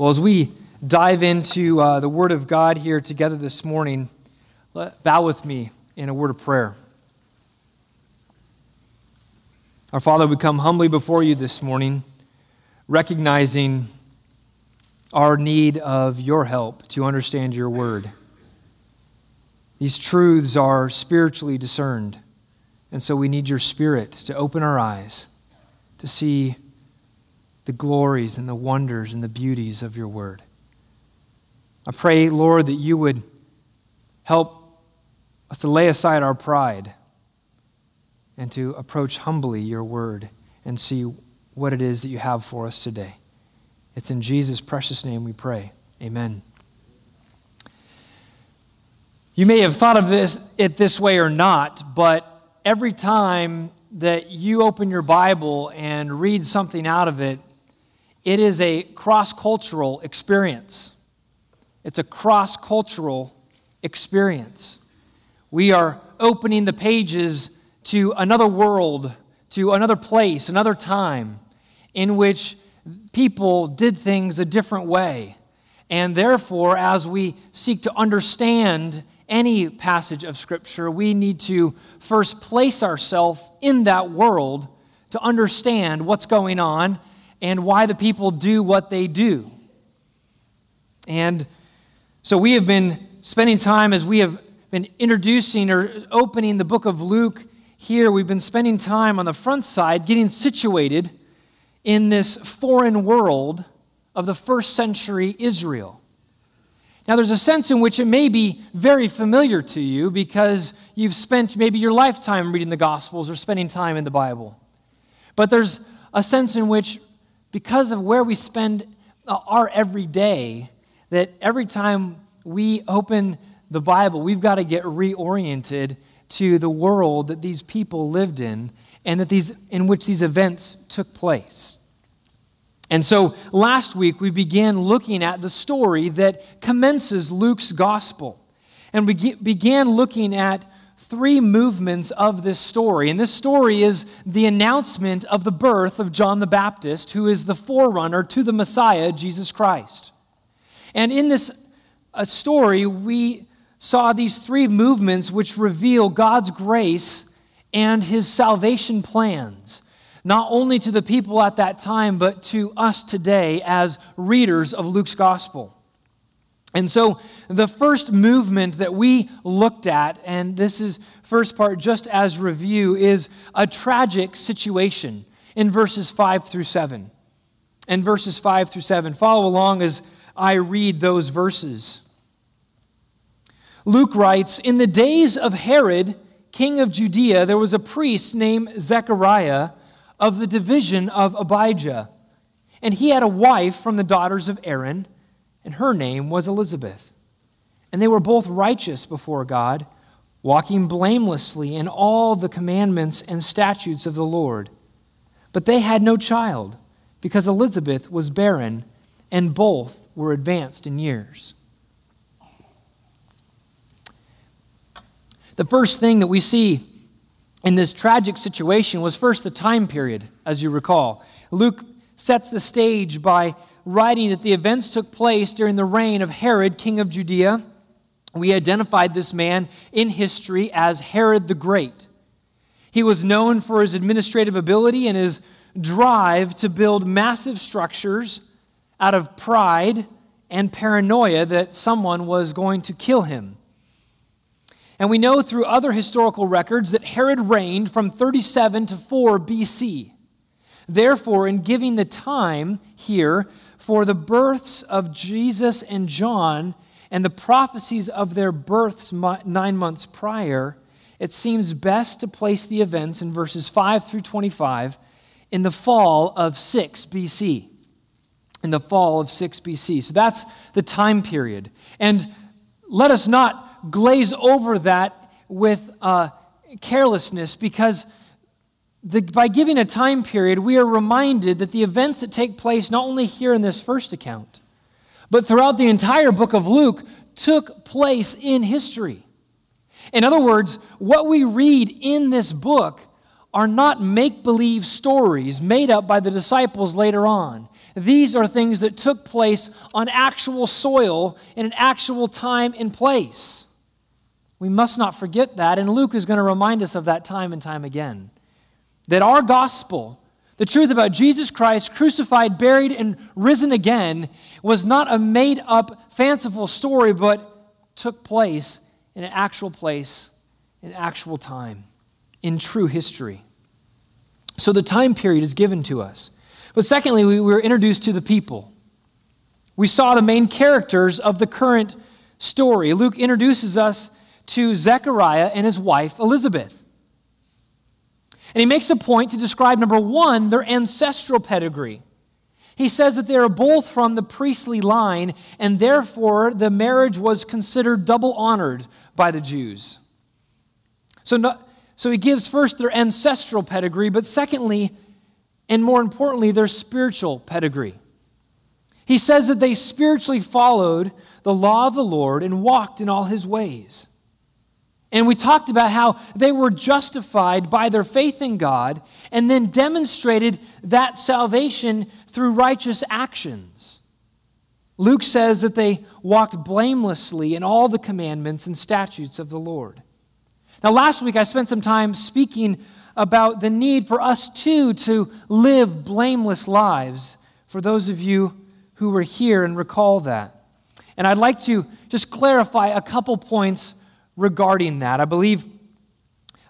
Well, as we dive into uh, the Word of God here together this morning, let, bow with me in a word of prayer. Our Father, we come humbly before you this morning, recognizing our need of your help to understand your Word. These truths are spiritually discerned, and so we need your Spirit to open our eyes to see the glories and the wonders and the beauties of your word. I pray, Lord, that you would help us to lay aside our pride and to approach humbly your word and see what it is that you have for us today. It's in Jesus' precious name we pray. Amen. You may have thought of this it this way or not, but every time that you open your Bible and read something out of it, it is a cross cultural experience. It's a cross cultural experience. We are opening the pages to another world, to another place, another time in which people did things a different way. And therefore, as we seek to understand any passage of Scripture, we need to first place ourselves in that world to understand what's going on and why the people do what they do. And so we have been spending time as we have been introducing or opening the book of Luke here. We've been spending time on the front side getting situated in this foreign world of the first century Israel. Now, there's a sense in which it may be very familiar to you because you've spent maybe your lifetime reading the Gospels or spending time in the Bible. But there's a sense in which because of where we spend uh, our every day, that every time we open the Bible, we've got to get reoriented to the world that these people lived in and that these, in which these events took place. And so last week we began looking at the story that commences Luke's gospel. And we began looking at three movements of this story. And this story is the announcement of the birth of John the Baptist, who is the forerunner to the Messiah, Jesus Christ. And in this uh, story, we saw these three movements which reveal God's grace and his salvation plans, not only to the people at that time, but to us today as readers of Luke's gospel. And so the first movement that we looked at, and this is first part just as review, is a tragic situation in verses 5 through 7. And verses 5 through 7. Follow along as I read those verses. Luke writes In the days of Herod, king of Judea, there was a priest named Zechariah of the division of Abijah. And he had a wife from the daughters of Aaron and her name was Elizabeth. And they were both righteous before God, walking blamelessly in all the commandments and statutes of the Lord. But they had no child, because Elizabeth was barren, and both were advanced in years. The first thing that we see in this tragic situation was first the time period, as you recall. Luke sets the stage by writing that the events took place during the reign of Herod, king of Judea. We identified this man in history as Herod the Great. He was known for his administrative ability and his drive to build massive structures out of pride and paranoia that someone was going to kill him. And we know through other historical records that Herod reigned from 37 to 4 BC. Therefore, in giving the time here for the births of Jesus and John and the prophecies of their births nine months prior, it seems best to place the events in verses 5 through 25 in the fall of 6 BC. In the fall of 6 BC. So that's the time period. And let us not glaze over that with uh, carelessness because the, by giving a time period, we are reminded that the events that take place not only here in this first account, but throughout the entire book of Luke took place in history. In other words, what we read in this book are not make believe stories made up by the disciples later on. these are things that took place on actual soil in an actual time and place. We must not forget that, and Luke is going to remind us of that time and time again. That our gospel, the truth about Jesus Christ crucified, buried, and risen again, was not a made up, fanciful story, but took place in an actual place, in actual time, in true history. So the time period is given to us. But secondly, we were introduced to the people. We saw the main characters of the current story. Luke introduces us to Zechariah and his wife Elizabeth. And he makes a point to describe, number one, their ancestral pedigree. He says that they are both from the priestly line, and therefore the marriage was considered double honored by the Jews. So, no, so he gives first their ancestral pedigree, but secondly, and more importantly, their spiritual pedigree. He says that they spiritually followed the law of the Lord and walked in all his ways. And we talked about how they were justified by their faith in God and then demonstrated that salvation through righteous actions. Luke says that they walked blamelessly in all the commandments and statutes of the Lord. Now, last week I spent some time speaking about the need for us too to live blameless lives, for those of you who were here and recall that. And I'd like to just clarify a couple points regarding that. I believe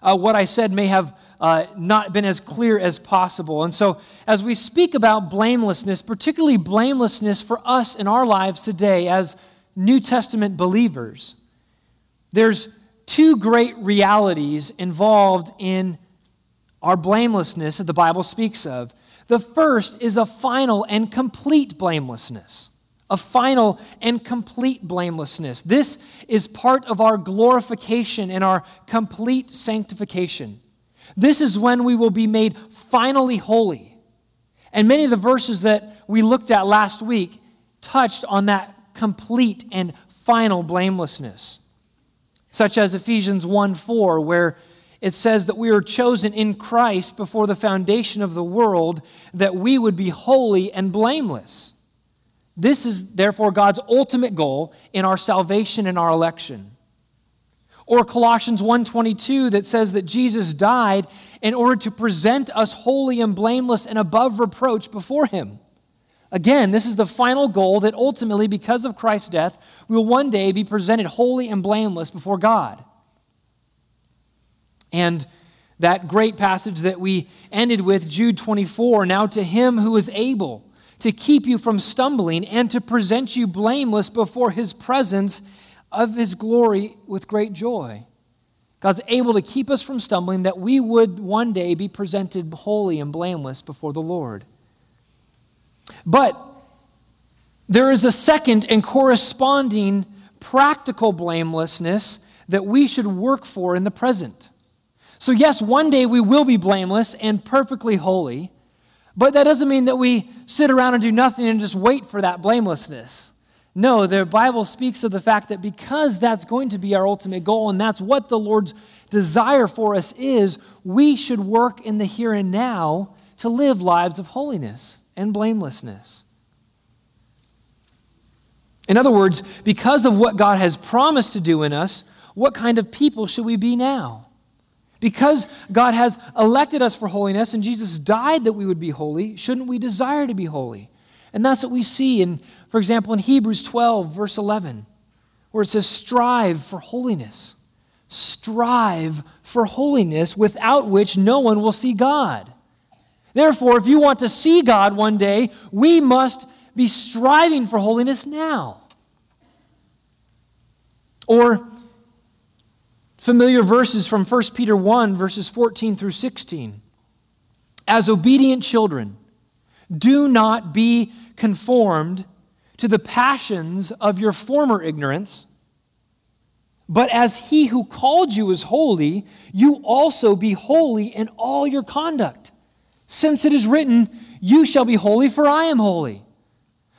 uh, what I said may have uh, not been as clear as possible. And so, as we speak about blamelessness, particularly blamelessness for us in our lives today as New Testament believers, there's two great realities involved in our blamelessness that the Bible speaks of. The first is a final and complete blamelessness. A final and complete blamelessness. This is part of our glorification and our complete sanctification. This is when we will be made finally holy. And many of the verses that we looked at last week touched on that complete and final blamelessness, such as Ephesians 1 4, where it says that we are chosen in Christ before the foundation of the world that we would be holy and blameless. This is therefore God's ultimate goal in our salvation and our election. Or Colossians 1:22 that says that Jesus died in order to present us holy and blameless and above reproach before him. Again, this is the final goal that ultimately because of Christ's death, we will one day be presented holy and blameless before God. And that great passage that we ended with, Jude 24 Now to him who is able to keep you from stumbling and to present you blameless before his presence of his glory with great joy. God's able to keep us from stumbling that we would one day be presented holy and blameless before the Lord. But there is a second and corresponding practical blamelessness that we should work for in the present. So, yes, one day we will be blameless and perfectly holy, but that doesn't mean that we sit around and do nothing and just wait for that blamelessness. No, the Bible speaks of the fact that because that's going to be our ultimate goal and that's what the Lord's desire for us is, we should work in the here and now to live lives of holiness and blamelessness. In other words, because of what God has promised to do in us, what kind of people should we be now? Because God has elected us for holiness and Jesus died that we would be holy, shouldn't we desire to be holy? And that's what we see in, for example, in Hebrews 12, verse 11, where it says, Strive for holiness. Strive for holiness, without which no one will see God. Therefore, if you want to see God one day, we must be striving for holiness now. Or familiar verses from 1 Peter 1, verses 14 through 16. As obedient children, do not be conformed to the passions of your former ignorance, but as he who called you is holy, you also be holy in all your conduct. Since it is written, You shall be holy, for I am holy.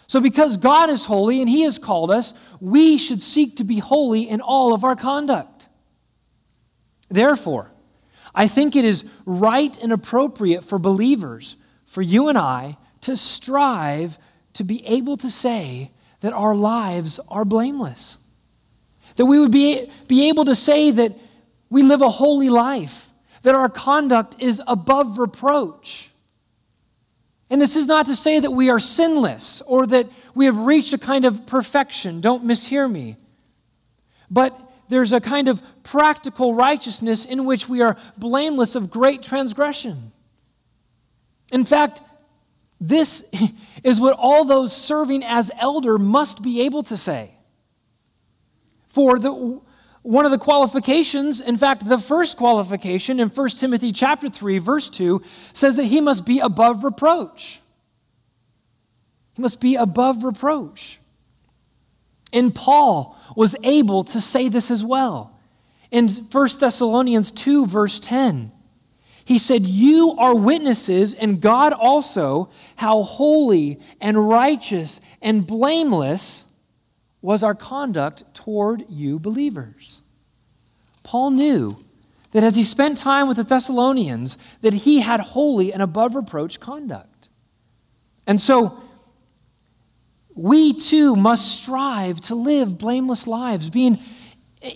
So, because God is holy and he has called us, we should seek to be holy in all of our conduct. Therefore, I think it is right and appropriate for believers, for you and I, to strive to be able to say that our lives are blameless. That we would be, be able to say that we live a holy life, that our conduct is above reproach. And this is not to say that we are sinless or that we have reached a kind of perfection. Don't mishear me. But there's a kind of practical righteousness in which we are blameless of great transgression. In fact, this is what all those serving as elder must be able to say. For the, one of the qualifications, in fact, the first qualification in 1 Timothy chapter 3, verse 2, says that he must be above reproach. He must be above reproach. And Paul was able to say this as well. In 1 Thessalonians 2, verse 10, he said, You are witnesses, and God also, how holy and righteous and blameless was our conduct toward you believers. Paul knew that as he spent time with the Thessalonians, that he had holy and above reproach conduct. And so we too must strive to live blameless lives, being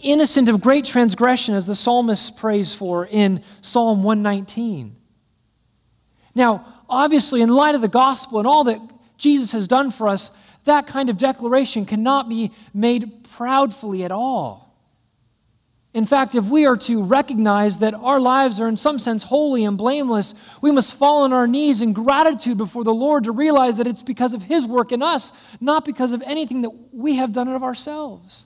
innocent of great transgression, as the psalmist prays for in Psalm 119. Now, obviously, in light of the gospel and all that Jesus has done for us, that kind of declaration cannot be made proudly at all. In fact, if we are to recognize that our lives are in some sense holy and blameless, we must fall on our knees in gratitude before the Lord to realize that it's because of His work in us, not because of anything that we have done of ourselves.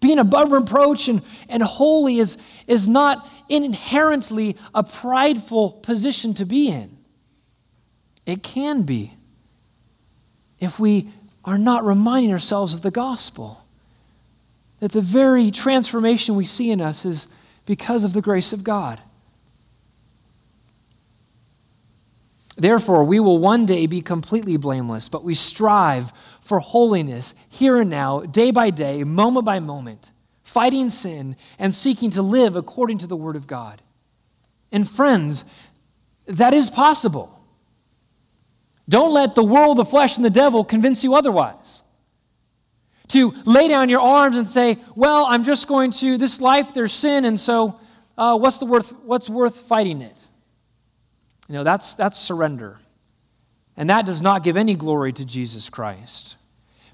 Being above reproach and, and holy is, is not inherently a prideful position to be in. It can be if we are not reminding ourselves of the gospel. That the very transformation we see in us is because of the grace of God. Therefore, we will one day be completely blameless, but we strive for holiness here and now, day by day, moment by moment, fighting sin and seeking to live according to the Word of God. And friends, that is possible. Don't let the world, the flesh, and the devil convince you otherwise to lay down your arms and say, Well, I'm just going to, this life, there's sin, and so uh, what's, the worth, what's worth fighting it? You know, that's, that's surrender. And that does not give any glory to Jesus Christ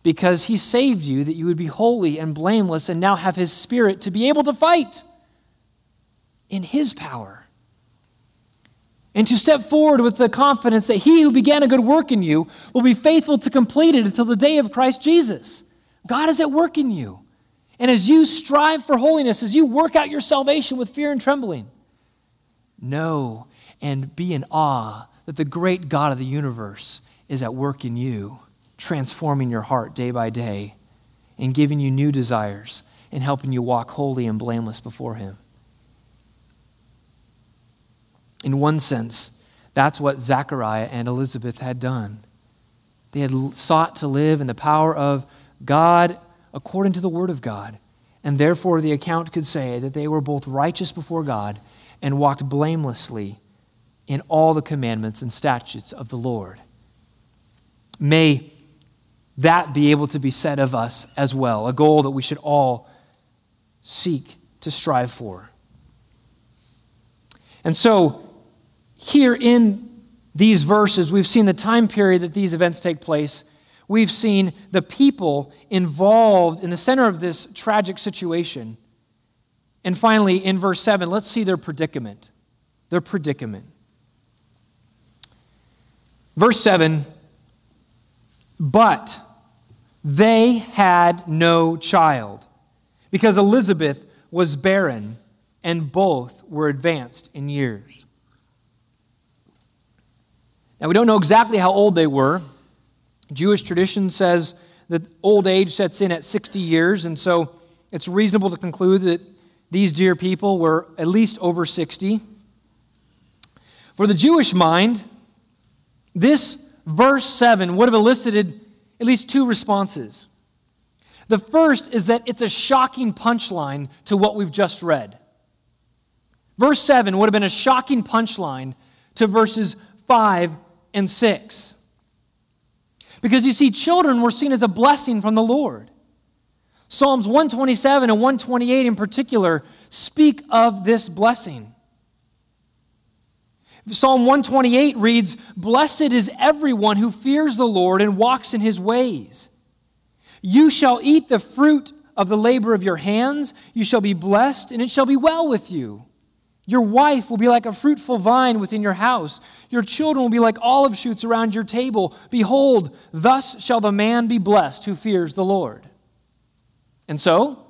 because he saved you that you would be holy and blameless and now have his spirit to be able to fight in his power. And to step forward with the confidence that he who began a good work in you will be faithful to complete it until the day of Christ Jesus. God is at work in you. And as you strive for holiness, as you work out your salvation with fear and trembling, know and be in awe that the great God of the universe is at work in you, transforming your heart day by day and giving you new desires and helping you walk holy and blameless before Him. In one sense, that's what Zechariah and Elizabeth had done. They had sought to live in the power of God according to the Word of God. And therefore, the account could say that they were both righteous before God and walked blamelessly in all the commandments and statutes of the Lord. May that be able to be said of us as well, a goal that we should all seek to strive for. And so, here in these verses, we've seen the time period that these events take place We've seen the people involved in the center of this tragic situation. And finally, in verse 7, let's see their predicament. Their predicament. Verse 7 But they had no child, because Elizabeth was barren, and both were advanced in years. Now, we don't know exactly how old they were. Jewish tradition says that old age sets in at 60 years, and so it's reasonable to conclude that these dear people were at least over 60. For the Jewish mind, this verse 7 would have elicited at least two responses. The first is that it's a shocking punchline to what we've just read. Verse 7 would have been a shocking punchline to verses 5 and 6. Because you see, children were seen as a blessing from the Lord. Psalms 127 and 128 in particular speak of this blessing. Psalm 128 reads, Blessed is everyone who fears the Lord and walks in his ways. You shall eat the fruit of the labor of your hands. You shall be blessed, and it shall be well with you. Your wife will be like a fruitful vine within your house. Your children will be like olive shoots around your table. Behold, thus shall the man be blessed who fears the Lord. And so,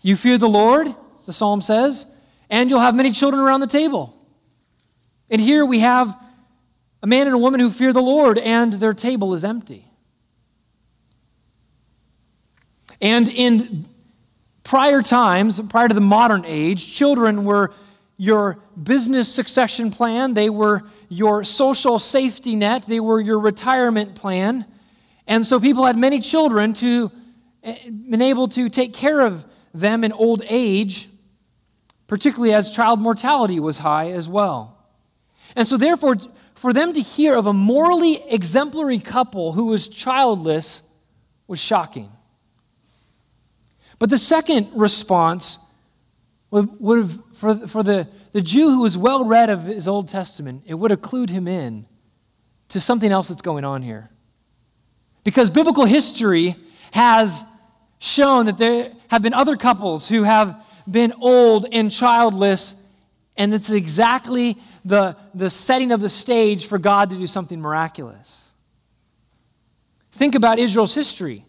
you fear the Lord, the psalm says, and you'll have many children around the table. And here we have a man and a woman who fear the Lord, and their table is empty. And in prior times, prior to the modern age, children were your business succession plan, they were your social safety net, they were your retirement plan. And so people had many children to eh, been able to take care of them in old age, particularly as child mortality was high as well. And so therefore, for them to hear of a morally exemplary couple who was childless was shocking. But the second response would, would have, for, for the, the Jew who was well read of his Old Testament, it would have clued him in to something else that's going on here. Because biblical history has shown that there have been other couples who have been old and childless, and it's exactly the, the setting of the stage for God to do something miraculous. Think about Israel's history,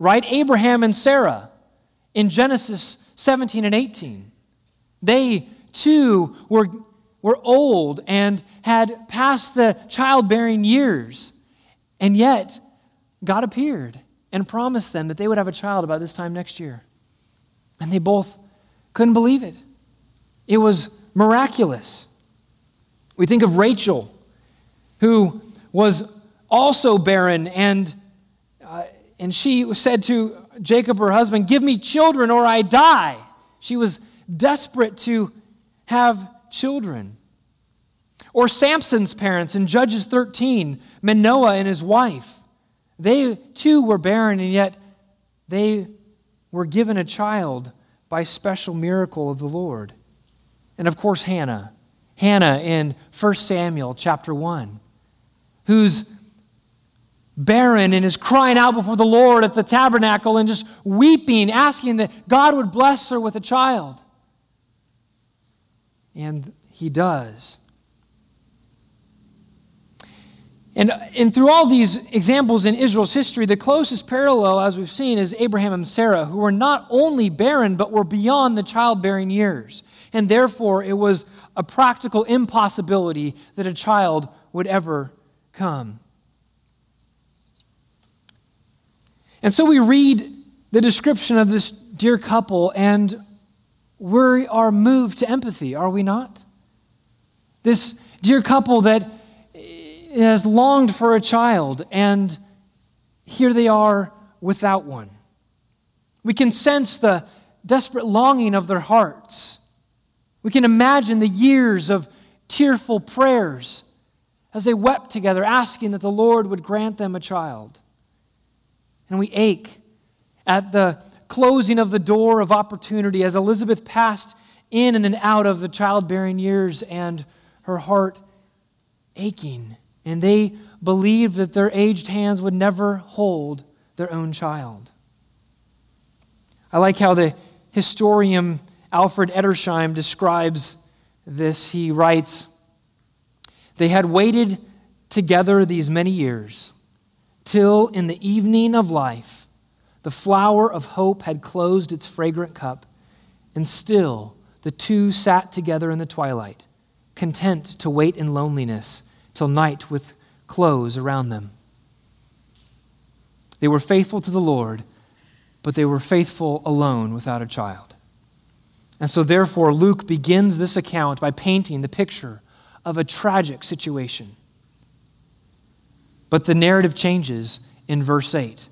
right? Abraham and Sarah in Genesis 17 and 18. They too were, were old and had passed the childbearing years. And yet, God appeared and promised them that they would have a child about this time next year. And they both couldn't believe it. It was miraculous. We think of Rachel, who was also barren, and, and she said to Jacob, her husband, Give me children or I die. She was desperate to have children. Or Samson's parents in Judges 13, Manoah and his wife. They too were barren, and yet they were given a child by special miracle of the Lord. And of course, Hannah. Hannah in 1 Samuel chapter 1, who's barren and is crying out before the Lord at the tabernacle and just weeping, asking that God would bless her with a child. And he does. And, and through all these examples in Israel's history, the closest parallel, as we've seen, is Abraham and Sarah, who were not only barren, but were beyond the childbearing years. And therefore, it was a practical impossibility that a child would ever come. And so we read the description of this dear couple and we are moved to empathy, are we not? This dear couple that has longed for a child, and here they are without one. We can sense the desperate longing of their hearts. We can imagine the years of tearful prayers as they wept together, asking that the Lord would grant them a child. And we ache at the closing of the door of opportunity as Elizabeth passed in and then out of the childbearing years and her heart aching. And they believed that their aged hands would never hold their own child. I like how the historian Alfred Edersheim describes this. He writes, They had waited together these many years till in the evening of life the flower of hope had closed its fragrant cup, and still the two sat together in the twilight, content to wait in loneliness till night with close around them. They were faithful to the Lord, but they were faithful alone without a child. And so, therefore, Luke begins this account by painting the picture of a tragic situation. But the narrative changes in verse 8.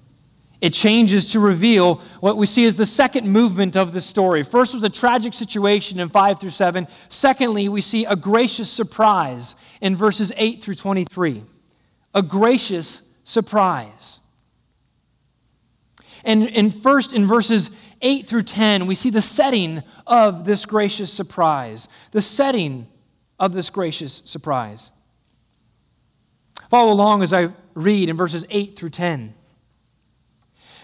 It changes to reveal what we see as the second movement of the story. First was a tragic situation in 5 through 7. Secondly, we see a gracious surprise in verses 8 through 23. A gracious surprise. And, and first, in verses 8 through 10, we see the setting of this gracious surprise. The setting of this gracious surprise. Follow along as I read in verses 8 through 10.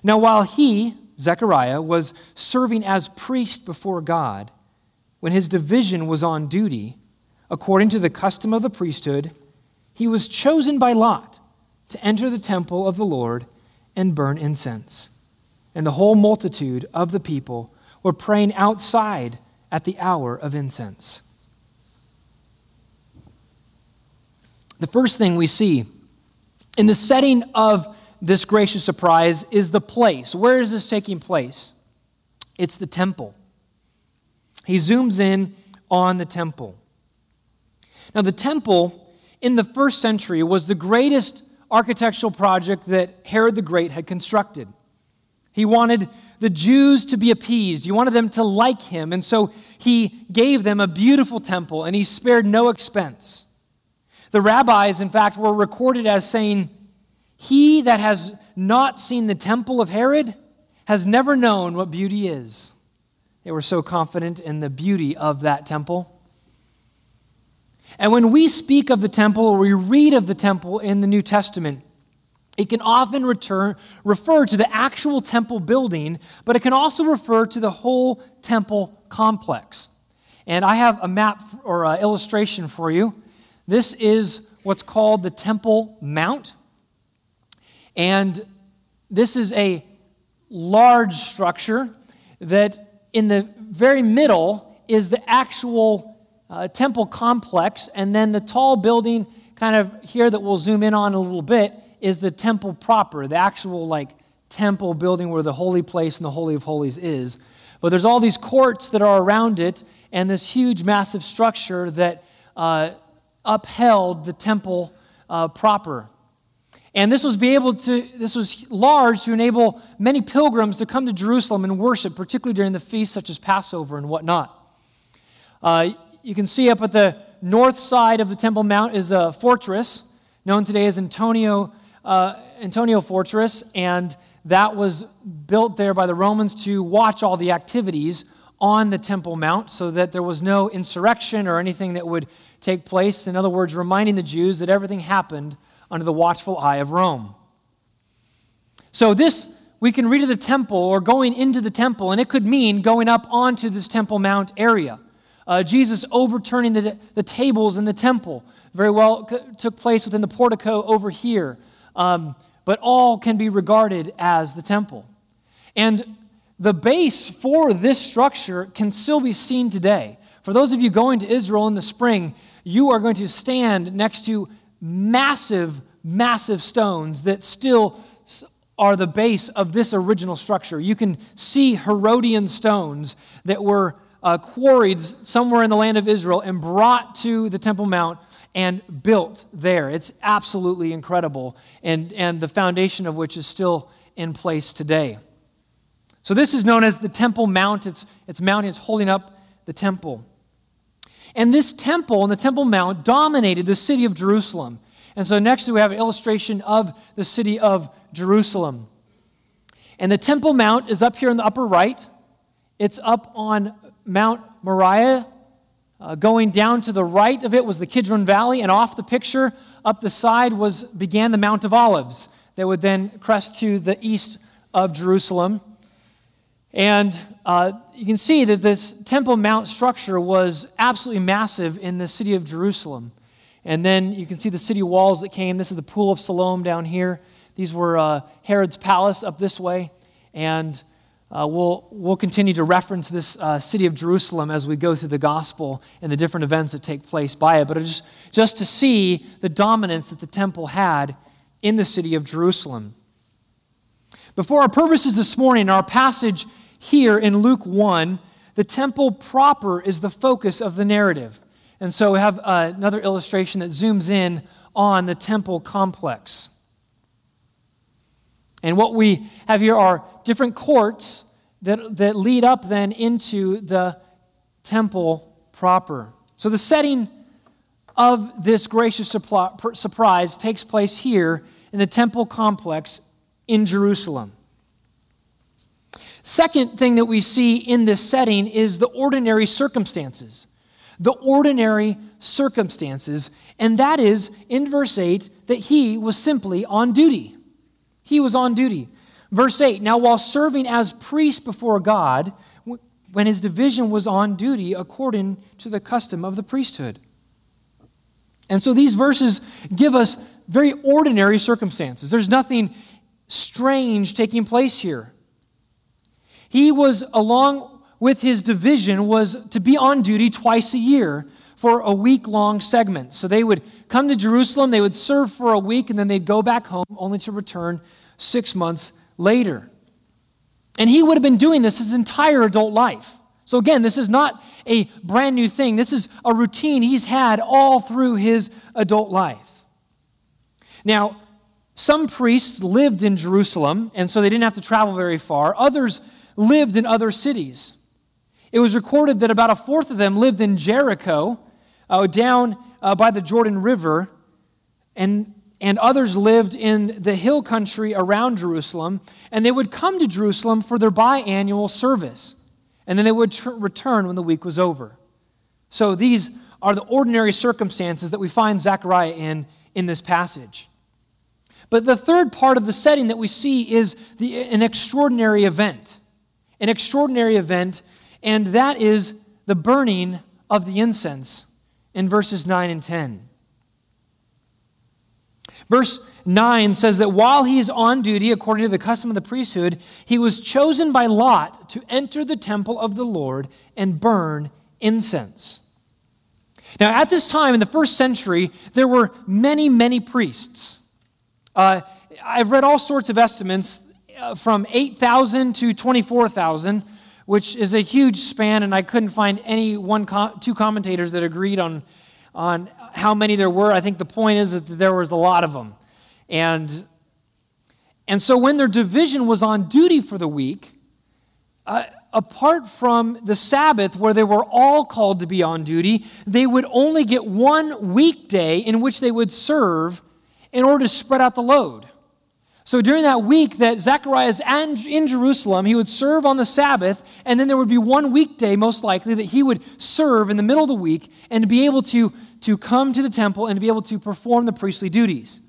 Now, while he, Zechariah, was serving as priest before God, when his division was on duty, according to the custom of the priesthood, he was chosen by Lot to enter the temple of the Lord and burn incense. And the whole multitude of the people were praying outside at the hour of incense. The first thing we see in the setting of this gracious surprise is the place. Where is this taking place? It's the temple. He zooms in on the temple. Now, the temple in the first century was the greatest architectural project that Herod the Great had constructed. He wanted the Jews to be appeased, he wanted them to like him, and so he gave them a beautiful temple and he spared no expense. The rabbis, in fact, were recorded as saying, he that has not seen the temple of Herod has never known what beauty is. They were so confident in the beauty of that temple. And when we speak of the temple or we read of the temple in the New Testament, it can often return, refer to the actual temple building, but it can also refer to the whole temple complex. And I have a map or illustration for you. This is what's called the Temple Mount. And this is a large structure that in the very middle is the actual uh, temple complex, and then the tall building, kind of here that we'll zoom in on a little bit, is the temple proper, the actual like temple building where the holy place and the holy of holies is. But there's all these courts that are around it, and this huge, massive structure that uh, upheld the temple uh, proper. And this was be able to this was large to enable many pilgrims to come to Jerusalem and worship, particularly during the feasts such as Passover and whatnot. Uh, you can see up at the north side of the Temple Mount is a fortress known today as Antonio uh, Antonia Fortress, and that was built there by the Romans to watch all the activities on the Temple Mount so that there was no insurrection or anything that would take place. In other words, reminding the Jews that everything happened under the watchful eye of Rome. So, this we can read of the temple or going into the temple, and it could mean going up onto this Temple Mount area. Uh, Jesus overturning the, the tables in the temple very well took place within the portico over here, um, but all can be regarded as the temple. And the base for this structure can still be seen today. For those of you going to Israel in the spring, you are going to stand next to massive, massive stones that still are the base of this original structure. You can see Herodian stones that were uh, quarried somewhere in the land of Israel and brought to the Temple Mount and built there. It's absolutely incredible, and, and the foundation of which is still in place today. So, this is known as the Temple Mount. It's, it's mounting, it's holding up the temple. And this temple and the Temple Mount dominated the city of Jerusalem. And so next we have an illustration of the city of Jerusalem. And the Temple Mount is up here in the upper right. It's up on Mount Moriah. Uh, going down to the right of it was the Kidron Valley, and off the picture, up the side, was began the Mount of Olives that would then crest to the east of Jerusalem. And uh, you can see that this Temple Mount structure was absolutely massive in the city of Jerusalem. And then you can see the city walls that came. This is the Pool of Siloam down here. These were uh, Herod's palace up this way. And uh, we'll, we'll continue to reference this uh, city of Jerusalem as we go through the gospel and the different events that take place by it. But just, just to see the dominance that the temple had in the city of Jerusalem. Before our purposes this morning, our passage here in Luke 1, the temple proper is the focus of the narrative. And so we have uh, another illustration that zooms in on the temple complex. And what we have here are different courts that, that lead up then into the temple proper. So the setting of this gracious surprise takes place here in the temple complex in Jerusalem. Second thing that we see in this setting is the ordinary circumstances. The ordinary circumstances, and that is in verse 8 that he was simply on duty. He was on duty. Verse 8 Now, while serving as priest before God, when his division was on duty according to the custom of the priesthood. And so these verses give us very ordinary circumstances. There's nothing strange taking place here. He was, along with his division, was to be on duty twice a year for a week long segment. So they would come to Jerusalem, they would serve for a week, and then they'd go back home only to return six months later. And he would have been doing this his entire adult life. So, again, this is not a brand new thing. This is a routine he's had all through his adult life. Now, some priests lived in Jerusalem, and so they didn't have to travel very far. Others lived in other cities. It was recorded that about a fourth of them lived in Jericho, uh, down uh, by the Jordan River, and, and others lived in the hill country around Jerusalem, and they would come to Jerusalem for their biannual service, and then they would tr- return when the week was over. So these are the ordinary circumstances that we find Zechariah in in this passage. But the third part of the setting that we see is the, an extraordinary event. An extraordinary event, and that is the burning of the incense in verses 9 and 10. Verse 9 says that while he is on duty, according to the custom of the priesthood, he was chosen by Lot to enter the temple of the Lord and burn incense. Now, at this time in the first century, there were many, many priests. Uh, I've read all sorts of estimates from 8,000 to 24,000, which is a huge span, and I couldn't find any one, two commentators that agreed on, on how many there were. I think the point is that there was a lot of them. And, and so when their division was on duty for the week, uh, apart from the Sabbath, where they were all called to be on duty, they would only get one weekday in which they would serve in order to spread out the load. So during that week that Zechariah is in Jerusalem, he would serve on the Sabbath, and then there would be one weekday, most likely, that he would serve in the middle of the week and be able to, to come to the temple and be able to perform the priestly duties.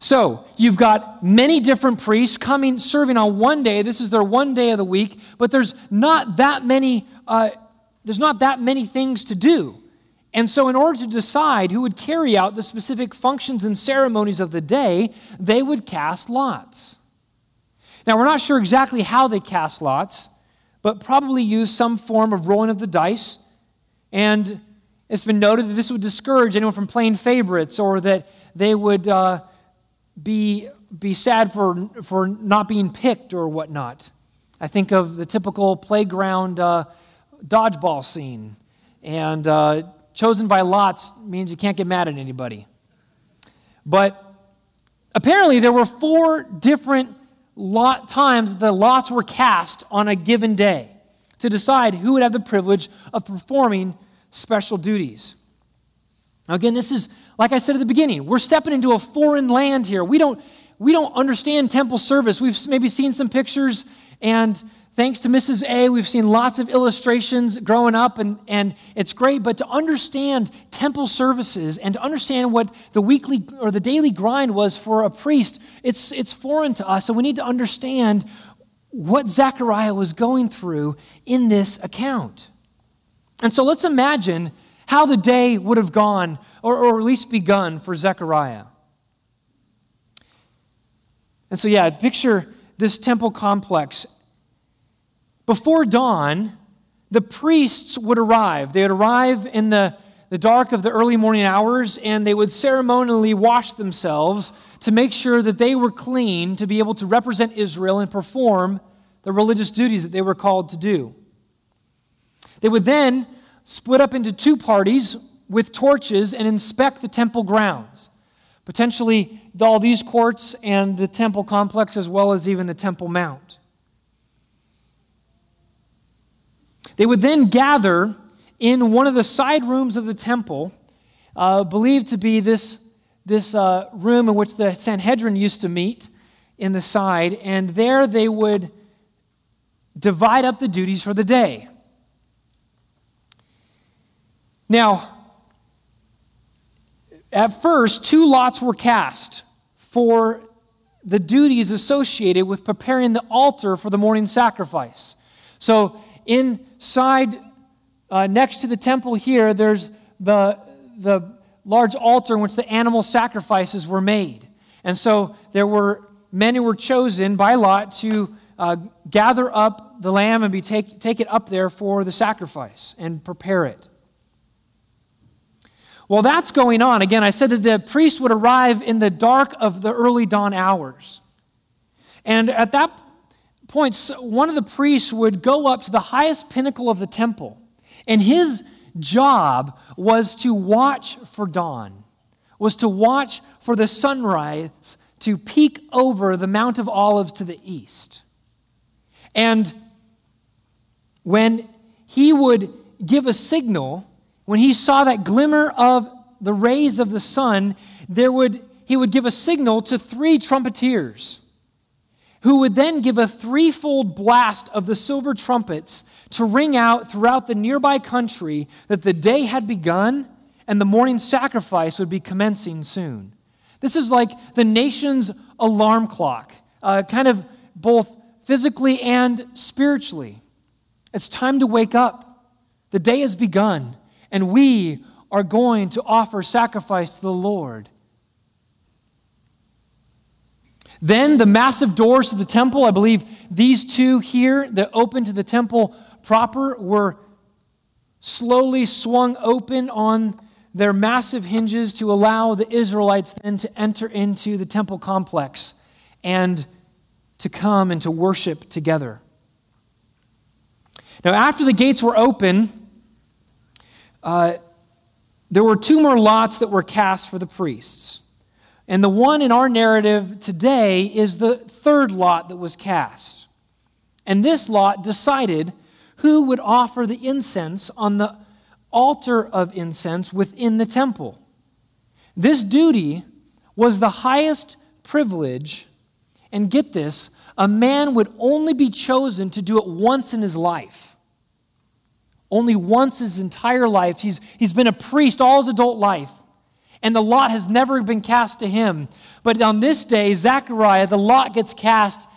So, you've got many different priests coming, serving on one day. This is their one day of the week, but there's not that many, uh, there's not that many things to do. And so, in order to decide who would carry out the specific functions and ceremonies of the day, they would cast lots. Now, we're not sure exactly how they cast lots, but probably used some form of rolling of the dice. And it's been noted that this would discourage anyone from playing favorites or that they would uh, be, be sad for, for not being picked or whatnot. I think of the typical playground uh, dodgeball scene. And uh, chosen by lots means you can't get mad at anybody. But apparently, there were four different lot times the lots were cast on a given day to decide who would have the privilege of performing special duties. Again, this is, like I said at the beginning, we're stepping into a foreign land here. We don't, we don't understand temple service. We've maybe seen some pictures and Thanks to Mrs. A, we've seen lots of illustrations growing up, and, and it's great. But to understand temple services and to understand what the weekly or the daily grind was for a priest, it's, it's foreign to us. So we need to understand what Zechariah was going through in this account. And so let's imagine how the day would have gone, or, or at least begun, for Zechariah. And so, yeah, picture this temple complex before dawn, the priests would arrive. They would arrive in the, the dark of the early morning hours and they would ceremonially wash themselves to make sure that they were clean to be able to represent Israel and perform the religious duties that they were called to do. They would then split up into two parties with torches and inspect the temple grounds, potentially all these courts and the temple complex, as well as even the Temple Mount. They would then gather in one of the side rooms of the temple, uh, believed to be this, this uh, room in which the Sanhedrin used to meet in the side, and there they would divide up the duties for the day. Now, at first, two lots were cast for the duties associated with preparing the altar for the morning sacrifice. So, inside, uh, next to the temple here, there's the, the large altar in which the animal sacrifices were made. And so, there were men who were chosen by lot to uh, gather up the lamb and be take, take it up there for the sacrifice and prepare it. While that's going on, again, I said that the priest would arrive in the dark of the early dawn hours. And at that point, one of the priests would go up to the highest pinnacle of the temple. And his job was to watch for dawn, was to watch for the sunrise to peek over the Mount of Olives to the east. And when he would give a signal, when he saw that glimmer of the rays of the sun, there would, he would give a signal to three trumpeters who would then give a threefold blast of the silver trumpets to ring out throughout the nearby country that the day had begun and the morning sacrifice would be commencing soon. This is like the nation's alarm clock, uh, kind of both physically and spiritually. It's time to wake up. The day has begun and we are going to offer sacrifice to the Lord. Then the massive doors to the temple, I believe these two here that open to the temple proper, were slowly swung open on their massive hinges to allow the Israelites then to enter into the temple complex and to come and to worship together. Now, after the gates were open, uh, there were two more lots that were cast for the priests. And the one in our narrative today is the third lot that was cast. And this lot decided who would offer the incense on the altar of incense within the temple. This duty was the highest privilege, and get this, a man would only be chosen to do it once in his life. Only once his entire life. He's, he's been a priest all his adult life. And the lot has never been cast to him. But on this day, Zechariah, the lot gets cast,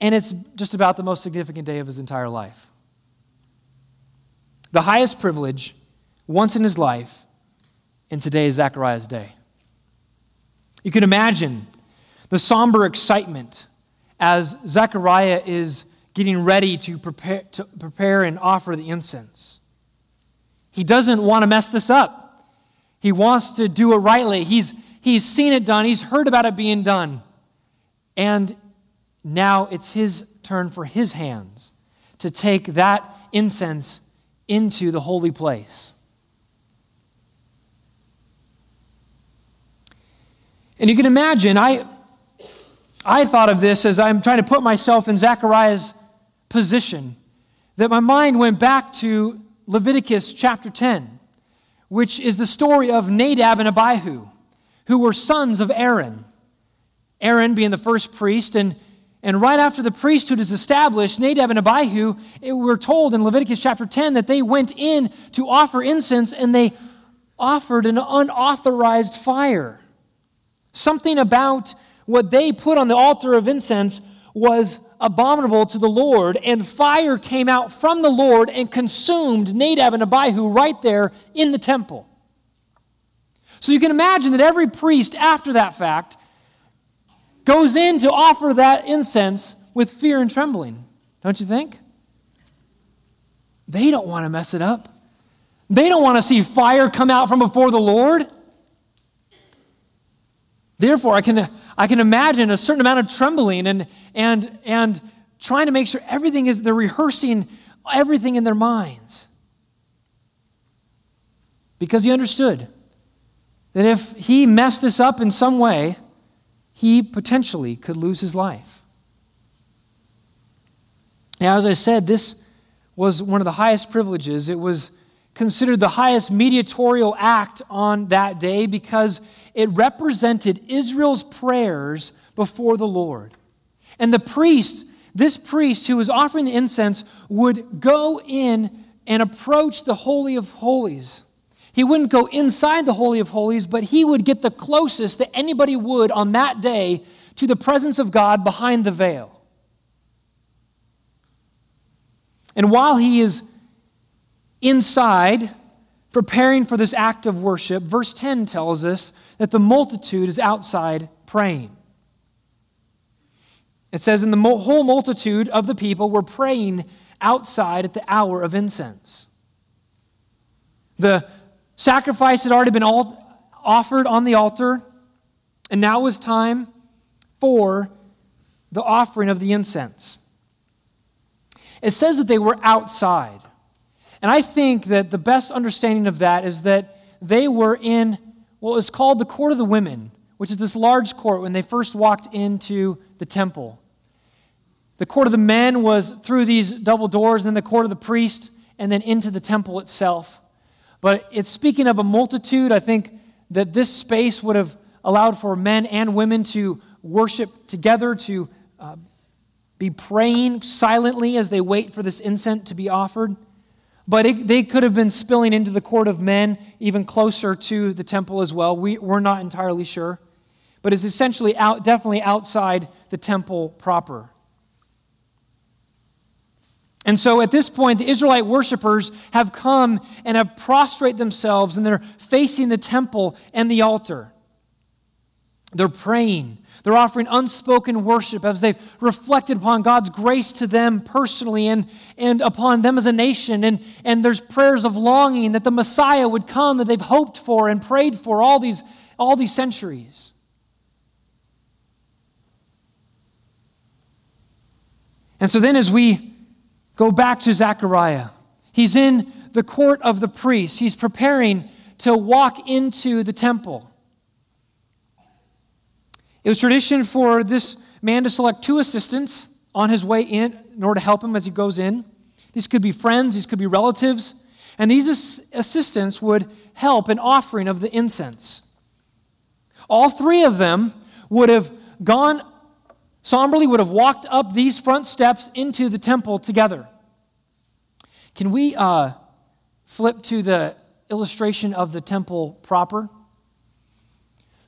and it's just about the most significant day of his entire life. The highest privilege once in his life, and today is Zechariah's day. You can imagine the somber excitement as Zechariah is getting ready to prepare, to prepare and offer the incense. He doesn't want to mess this up. He wants to do it rightly. He's, he's seen it done, he's heard about it being done. And now it's his turn for his hands to take that incense into the holy place. And you can imagine, I, I thought of this as I'm trying to put myself in Zechariah's position that my mind went back to Leviticus chapter 10, which is the story of Nadab and Abihu, who were sons of Aaron. Aaron being the first priest, and, and right after the priesthood is established, Nadab and Abihu, it, we're told in Leviticus chapter 10 that they went in to offer incense and they offered an unauthorized fire. Something about what they put on the altar of incense was abominable to the Lord, and fire came out from the Lord and consumed Nadab and Abihu right there in the temple. So you can imagine that every priest after that fact goes in to offer that incense with fear and trembling, don't you think? They don't want to mess it up. They don't want to see fire come out from before the Lord. Therefore, I can, I can imagine a certain amount of trembling and, and, and trying to make sure everything is, they're rehearsing everything in their minds. Because he understood that if he messed this up in some way, he potentially could lose his life. Now, as I said, this was one of the highest privileges. It was considered the highest mediatorial act on that day because it represented Israel's prayers before the Lord. And the priest, this priest who was offering the incense, would go in and approach the Holy of Holies. He wouldn't go inside the Holy of Holies, but he would get the closest that anybody would on that day to the presence of God behind the veil. And while he is inside preparing for this act of worship, verse 10 tells us that the multitude is outside praying. It says, And the whole multitude of the people were praying outside at the hour of incense. The sacrifice had already been offered on the altar, and now was time for the offering of the incense. It says that they were outside. And I think that the best understanding of that is that they were in what was called the court of the women, which is this large court when they first walked into the temple. The court of the men was through these double doors, and then the court of the priest, and then into the temple itself. But it's speaking of a multitude. I think that this space would have allowed for men and women to worship together, to uh, be praying silently as they wait for this incense to be offered. But it, they could have been spilling into the court of men, even closer to the temple as well. We, we're not entirely sure. But it's essentially out, definitely outside the temple proper. And so at this point, the Israelite worshipers have come and have prostrate themselves, and they're facing the temple and the altar. They're praying. They're offering unspoken worship as they've reflected upon God's grace to them personally and, and upon them as a nation. And, and there's prayers of longing that the Messiah would come that they've hoped for and prayed for all these, all these centuries. And so then, as we go back to Zechariah, he's in the court of the priests, he's preparing to walk into the temple. It was tradition for this man to select two assistants on his way in in order to help him as he goes in. These could be friends, these could be relatives, and these assistants would help in offering of the incense. All three of them would have gone somberly, would have walked up these front steps into the temple together. Can we uh, flip to the illustration of the temple proper?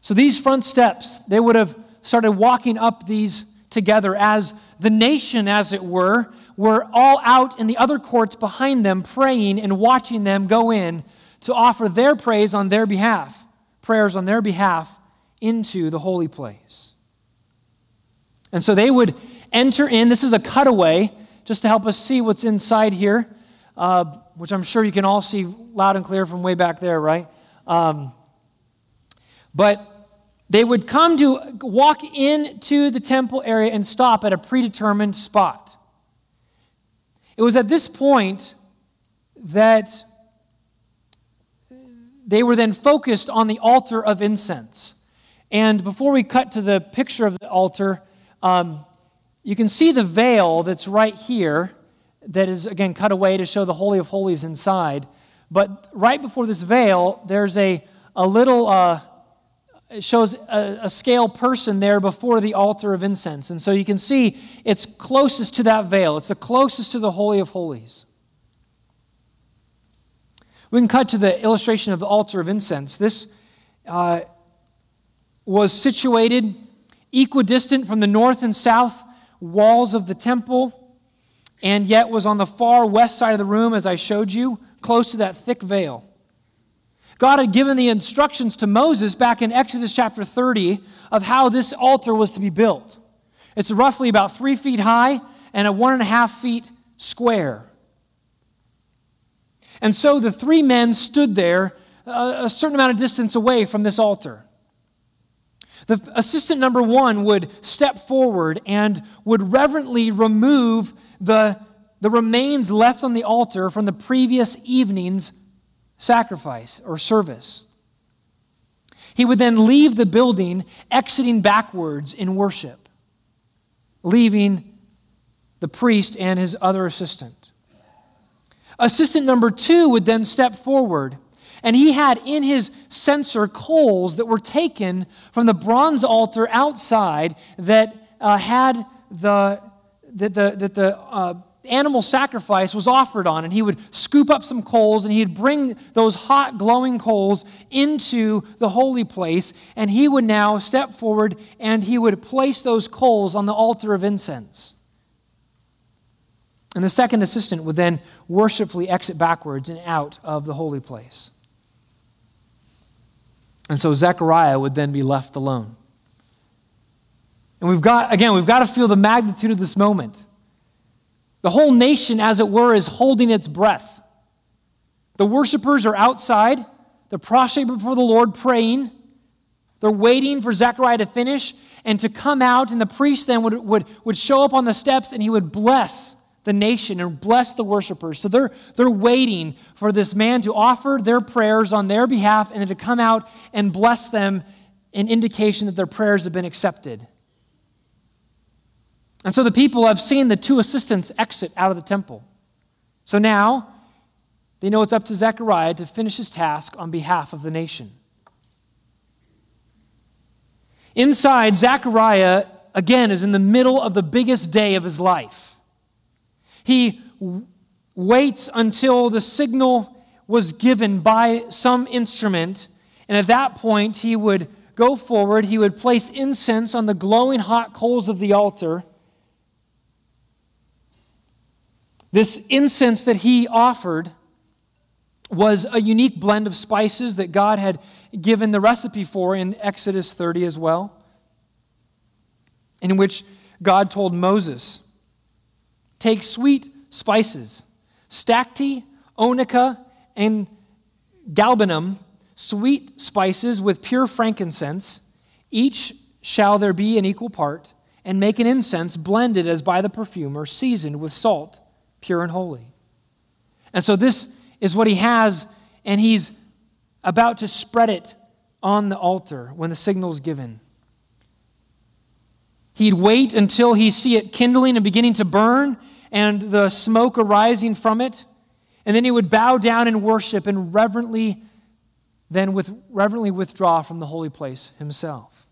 So these front steps, they would have started walking up these together as the nation, as it were, were all out in the other courts behind them, praying and watching them go in to offer their praise on their behalf, prayers on their behalf into the holy place. And so they would enter in. This is a cutaway just to help us see what's inside here, uh, which I'm sure you can all see loud and clear from way back there, right? Um, but they would come to walk into the temple area and stop at a predetermined spot. It was at this point that they were then focused on the altar of incense. And before we cut to the picture of the altar, um, you can see the veil that's right here, that is again cut away to show the Holy of Holies inside. But right before this veil, there's a, a little. Uh, it shows a, a, scale person there before the altar of incense. And so you can see it's closest to that veil, it's the closest to the Holy of Holies. We can cut to the illustration of the altar of incense. This uh, was situated equidistant from the north and south walls of the temple, and yet was on the far west side of the room, as I showed you, close to that thick veil. God had given the instructions to Moses back in Exodus chapter 30 of how this altar was to be built. It's roughly about three feet high and a one and a half feet square. And so the three men stood there uh, a certain amount of distance away from this altar. The assistant number one would step forward and would reverently remove the, the remains left on the altar from the previous evening's sacrifice or service. he would then leave the building, exiting backwards in worship, leaving the priest and his other assistant. Assistant number two would then step forward, and he had in his censer coals that were taken from the bronze altar outside that uh, had the, that the, that the uh, animal sacrifice was offered on. And he would scoop up some coals and he'd bring those hot, glowing coals into the holy place. And he would now step forward and he would place those coals on the altar of incense. And the second assistant would then worshipfully exit backwards and out of the holy place. And so Zechariah would then be left alone. And we've got, again, we've got to feel the magnitude of this moment. The whole nation, as it were, is holding its breath. The worshipers are outside, they're prostrate before the Lord praying. They're waiting for Zechariah to finish and to come out, and the priest then would, would, would show up on the steps and he would bless the nation and bless the worshipers. So they're, they're waiting for this man to offer their prayers on their behalf and then to come out and bless them in indication that their prayers have been accepted. And so the people have seen the two assistants exit out of the temple. So now they know it's up to Zechariah to finish his task on behalf of the nation. Inside, Zechariah, again, is in the middle of the biggest day of his life. He waits until the signal was given by some instrument, and at that point, he would go forward, he would place incense on the glowing hot coals of the altar. This incense that he offered was a unique blend of spices that God had given the recipe for in Exodus 30 as well, in which God told Moses Take sweet spices, stacte, onycha, and galbanum, sweet spices with pure frankincense. Each shall there be an equal part, and make an incense blended as by the perfumer, seasoned with salt, pure and holy. And so this is what he has, and he's about to spread it on the altar when the signal is given. He'd wait until he see it kindling and beginning to burn, and the smoke arising from it. And then he would bow down and worship and reverently then with, reverently withdraw from the holy place himself.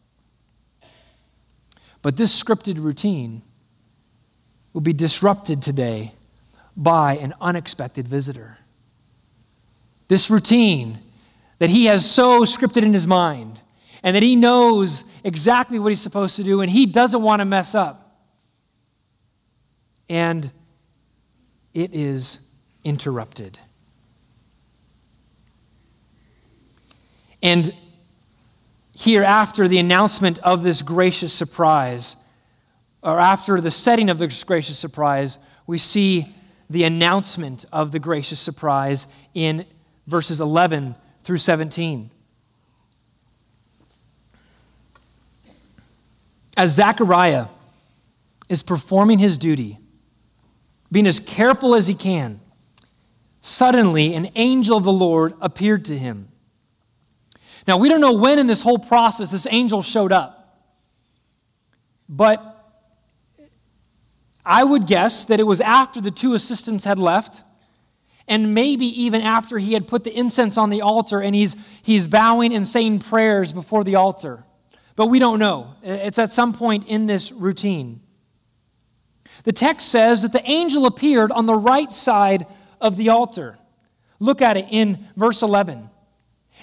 But this scripted routine will be disrupted today by an unexpected visitor. This routine that he has so scripted in his mind and that he knows exactly what he's supposed to do and he doesn't want to mess up and it is interrupted. And here, after the announcement of this gracious surprise, or after the setting of this gracious surprise, we see the announcement of the gracious surprise in verses 11 through 17. As Zechariah is performing his duty, being as careful as he can, suddenly an angel of the Lord appeared to him. Now, we don't know when in this whole process this angel showed up, but I would guess that it was after the two assistants had left, and maybe even after he had put the incense on the altar and he's, he's bowing and saying prayers before the altar. But we don't know. It's at some point in this routine. The text says that the angel appeared on the right side of the altar. Look at it in verse 11.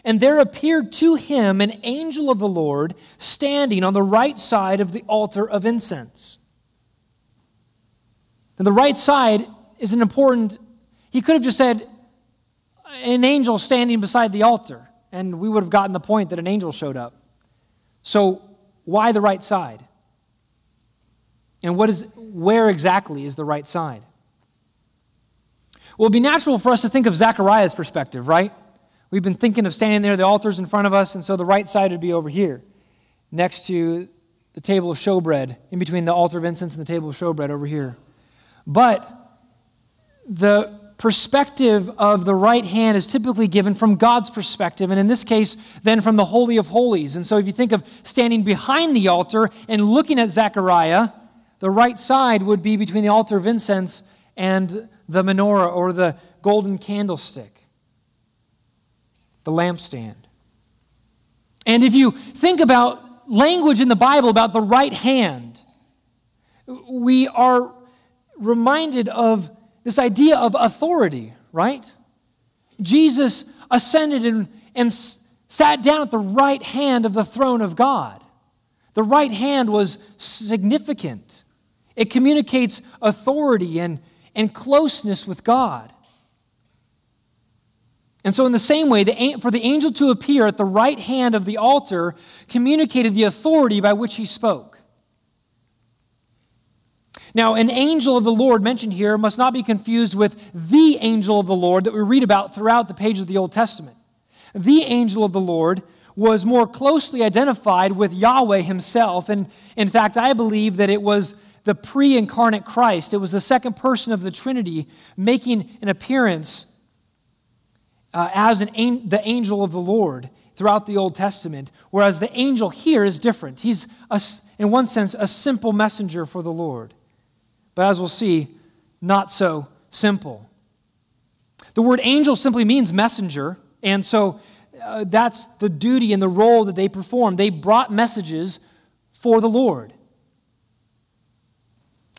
And there appeared to him an angel of the Lord standing on the right side of the altar of incense. Now, the right side is an important, he could have just said, an angel standing beside the altar, and we would have gotten the point that an angel showed up. So, why the right side? And what is, where exactly is the right side? Well, it'd be natural for us to think of Zechariah's perspective, right? We've been thinking of standing there, the altar's in front of us, and so the right side would be over here, next to the table of showbread, in between the altar of incense and the table of showbread over here. But the perspective of the right hand is typically given from God's perspective, and in this case, then from the Holy of Holies. And so if you think of standing behind the altar and looking at Zechariah, the right side would be between the altar of incense and the menorah or the golden candlestick, the lampstand. And if you think about language in the Bible about the right hand, we are reminded of this idea of authority, right? Jesus ascended and, and sat down at the right hand of the throne of God. The right hand was significant, it communicates authority and, and closeness with God. And so, in the same way, the, for the angel to appear at the right hand of the altar communicated the authority by which he spoke. Now, an angel of the Lord mentioned here must not be confused with the angel of the Lord that we read about throughout the pages of the Old Testament. The angel of the Lord was more closely identified with Yahweh himself. And in fact, I believe that it was the pre incarnate Christ, it was the second person of the Trinity making an appearance uh, as an, the angel of the Lord throughout the Old Testament, whereas the angel here is different. He's, a, in one sense, a simple messenger for the Lord but as we'll see, not so simple. The word angel simply means messenger, and so uh, that's the duty and the role that they performed. They brought messages for the Lord.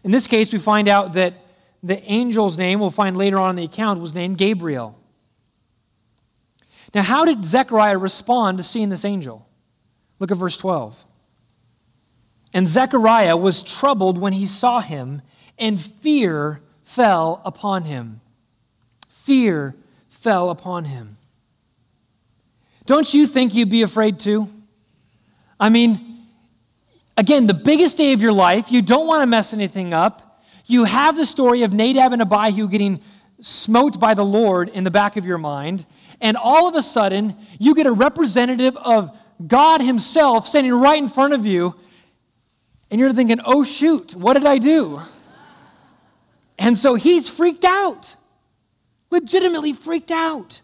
In this case, we find out that the angel's name, we'll find later on in the account, was named Gabriel. Now, how did Zechariah respond to seeing this angel? Look at verse 12. And Zechariah was troubled when he saw him, and fear fell upon him. Fear fell upon him. Don't you think you'd be afraid too? I mean, again, the biggest day of your life, you don't want to mess anything up. You have the story of Nadab and Abihu getting smote by the Lord in the back of your mind, and all of a sudden, you get a representative of God Himself standing right in front of you, and you're thinking, oh, shoot, what did I do? And so he's freaked out, legitimately freaked out.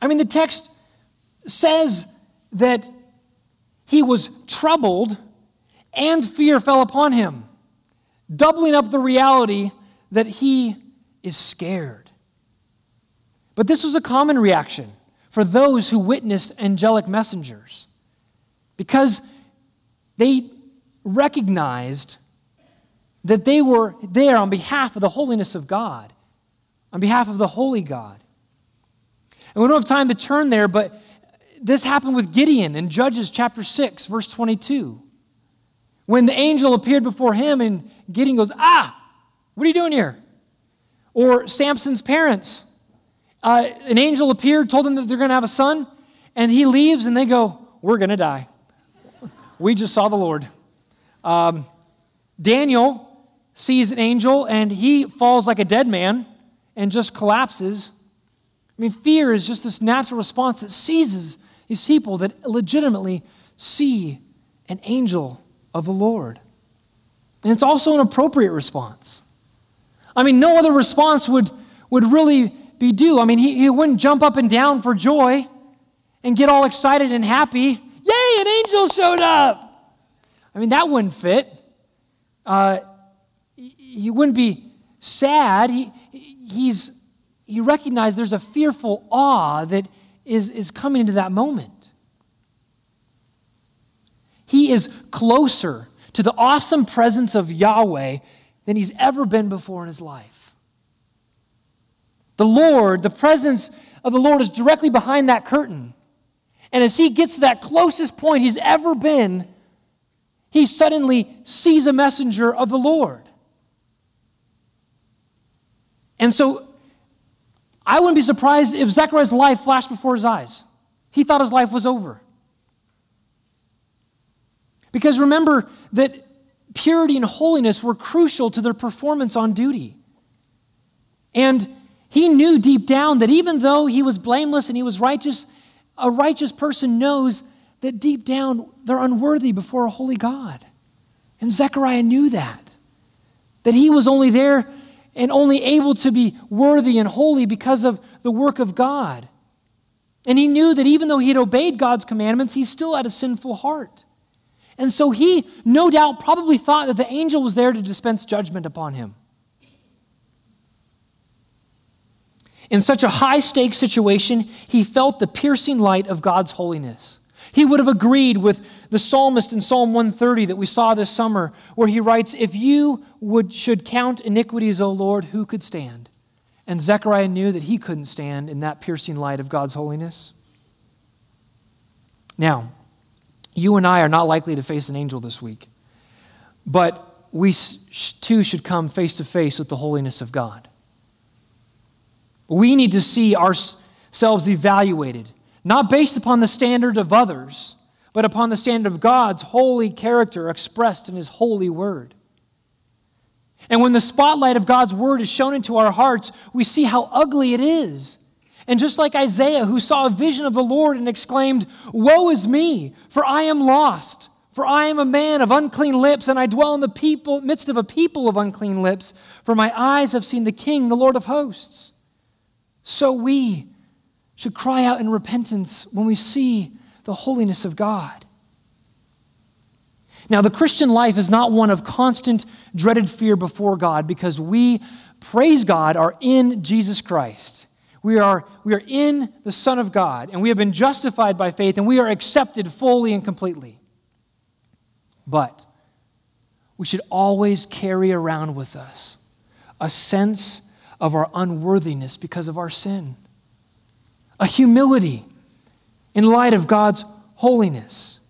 I mean, the text says that he was troubled and fear fell upon him, doubling up the reality that he is scared. But this was a common reaction for those who witnessed angelic messengers because they recognized that they were there on behalf of the holiness of God, on behalf of the holy God. And we don't have time to turn there, but this happened with Gideon in Judges chapter 6, verse 22. When the angel appeared before him, and Gideon goes, Ah, what are you doing here? Or Samson's parents. Uh, an angel appeared, told them that they're going to have a son, and he leaves, and they go, We're going to die. we just saw the Lord. Um, Daniel sees an angel and he falls like a dead man and just collapses. I mean, fear is just this natural response that seizes these people that legitimately see an angel of the Lord. And it's also an appropriate response. I mean, no other response would, would really be due. I mean, he, he wouldn't jump up and down for joy and get all excited and happy. Yay, an angel showed up! I mean, that wouldn't fit. Uh, he wouldn't be sad. He, he's, he recognized there's a fearful awe that is, is coming into that moment. He is closer to the awesome presence of Yahweh than he's ever been before in his life. The Lord, the presence of the Lord is directly behind that curtain. And as he gets to that closest point he's ever been, he suddenly sees a messenger of the Lord. And so I wouldn't be surprised if Zechariah's life flashed before his eyes. He thought his life was over. Because remember that purity and holiness were crucial to their performance on duty. And he knew deep down that even though he was blameless and he was righteous, a righteous person knows that deep down they're unworthy before a holy God. And Zechariah knew that. That he was only there and only able to be worthy and holy because of the work of God. And he knew that even though he had obeyed God's commandments, he still had a sinful heart. And so he, no doubt, probably thought that the angel was there to dispense judgment upon him. In such a high stakes situation, he felt the piercing light of God's holiness. He would have agreed with the psalmist in Psalm 130 that we saw this summer, where he writes, If you would, should count iniquities, O Lord, who could stand? And Zechariah knew that he couldn't stand in that piercing light of God's holiness. Now, you and I are not likely to face an angel this week, but we too should come face to face with the holiness of God. We need to see ourselves evaluated, not based upon the standard of others, but upon the standard of God's holy character expressed in His holy word. And when the spotlight of God's word is shown into our hearts, we see how ugly it is. And just like Isaiah, who saw a vision of the Lord and exclaimed, Woe is me, for I am lost. For I am a man of unclean lips, and I dwell in the people, midst of a people of unclean lips. For my eyes have seen the King, the Lord of hosts. So we should cry out in repentance when we see the holiness of God. Now, the Christian life is not one of constant dreaded fear before God because we, praise God, are in Jesus Christ. We are, we are in the Son of God, and we have been justified by faith, and we are accepted fully and completely. But we should always carry around with us a sense of our unworthiness because of our sin, a humility in light of God's holiness.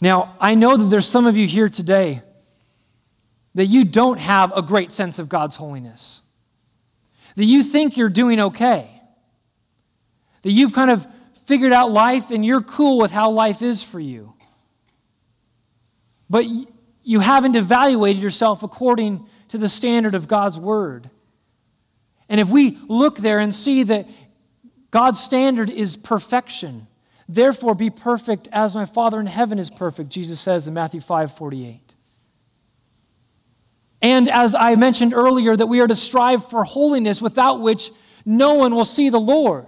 Now, I know that there's some of you here today that you don't have a great sense of God's holiness, that you think you're doing okay, that you've kind of figured out life and you're cool with how life is for you. But you haven't evaluated yourself according to the standard of God's word. And if we look there and see that God's standard is perfection, therefore be perfect as my Father in heaven is perfect, Jesus says in Matthew 5 48. And as I mentioned earlier, that we are to strive for holiness without which no one will see the Lord.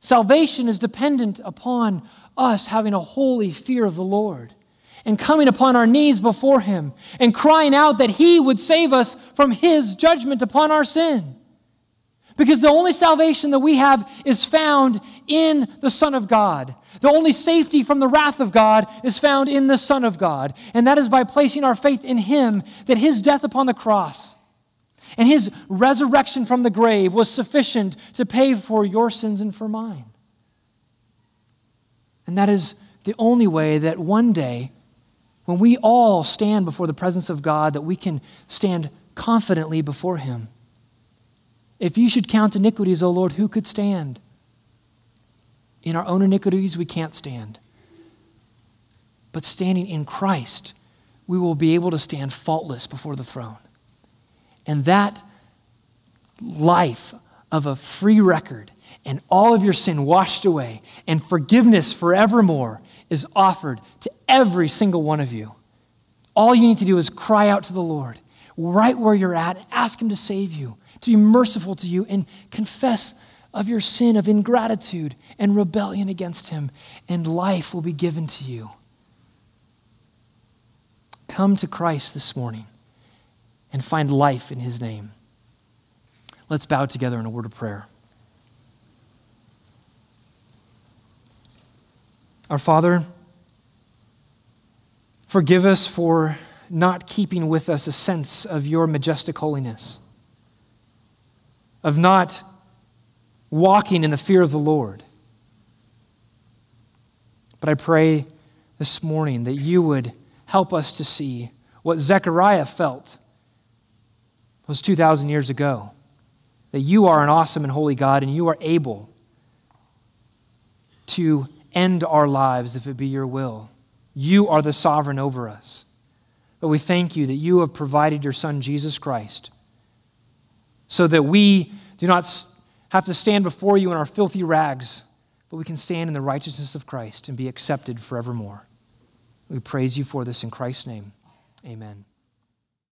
Salvation is dependent upon us having a holy fear of the Lord and coming upon our knees before Him and crying out that He would save us from His judgment upon our sin. Because the only salvation that we have is found in the Son of God. The only safety from the wrath of God is found in the Son of God. And that is by placing our faith in Him, that His death upon the cross and His resurrection from the grave was sufficient to pay for your sins and for mine. And that is the only way that one day when we all stand before the presence of God, that we can stand confidently before Him. If you should count iniquities, O Lord, who could stand? In our own iniquities, we can't stand. But standing in Christ, we will be able to stand faultless before the throne. And that life of a free record and all of your sin washed away and forgiveness forevermore is offered to every single one of you. All you need to do is cry out to the Lord right where you're at ask Him to save you, to be merciful to you, and confess of your sin of ingratitude and rebellion against Him, and life will be given to you. Come to Christ this morning and find life in His name. Let's bow together in a word of prayer. Our Father, forgive us for not keeping with us a sense of your majestic holiness, of not walking in the fear of the Lord. But I pray this morning that you would help us to see what Zechariah felt was 2,000 years ago that you are an awesome and holy God and you are able to end our lives if it be your will. You are the sovereign over us. But we thank you that you have provided your Son, Jesus Christ, so that we do not have to stand before you in our filthy rags, but we can stand in the righteousness of Christ and be accepted forevermore. We praise you for this in Christ's name. Amen.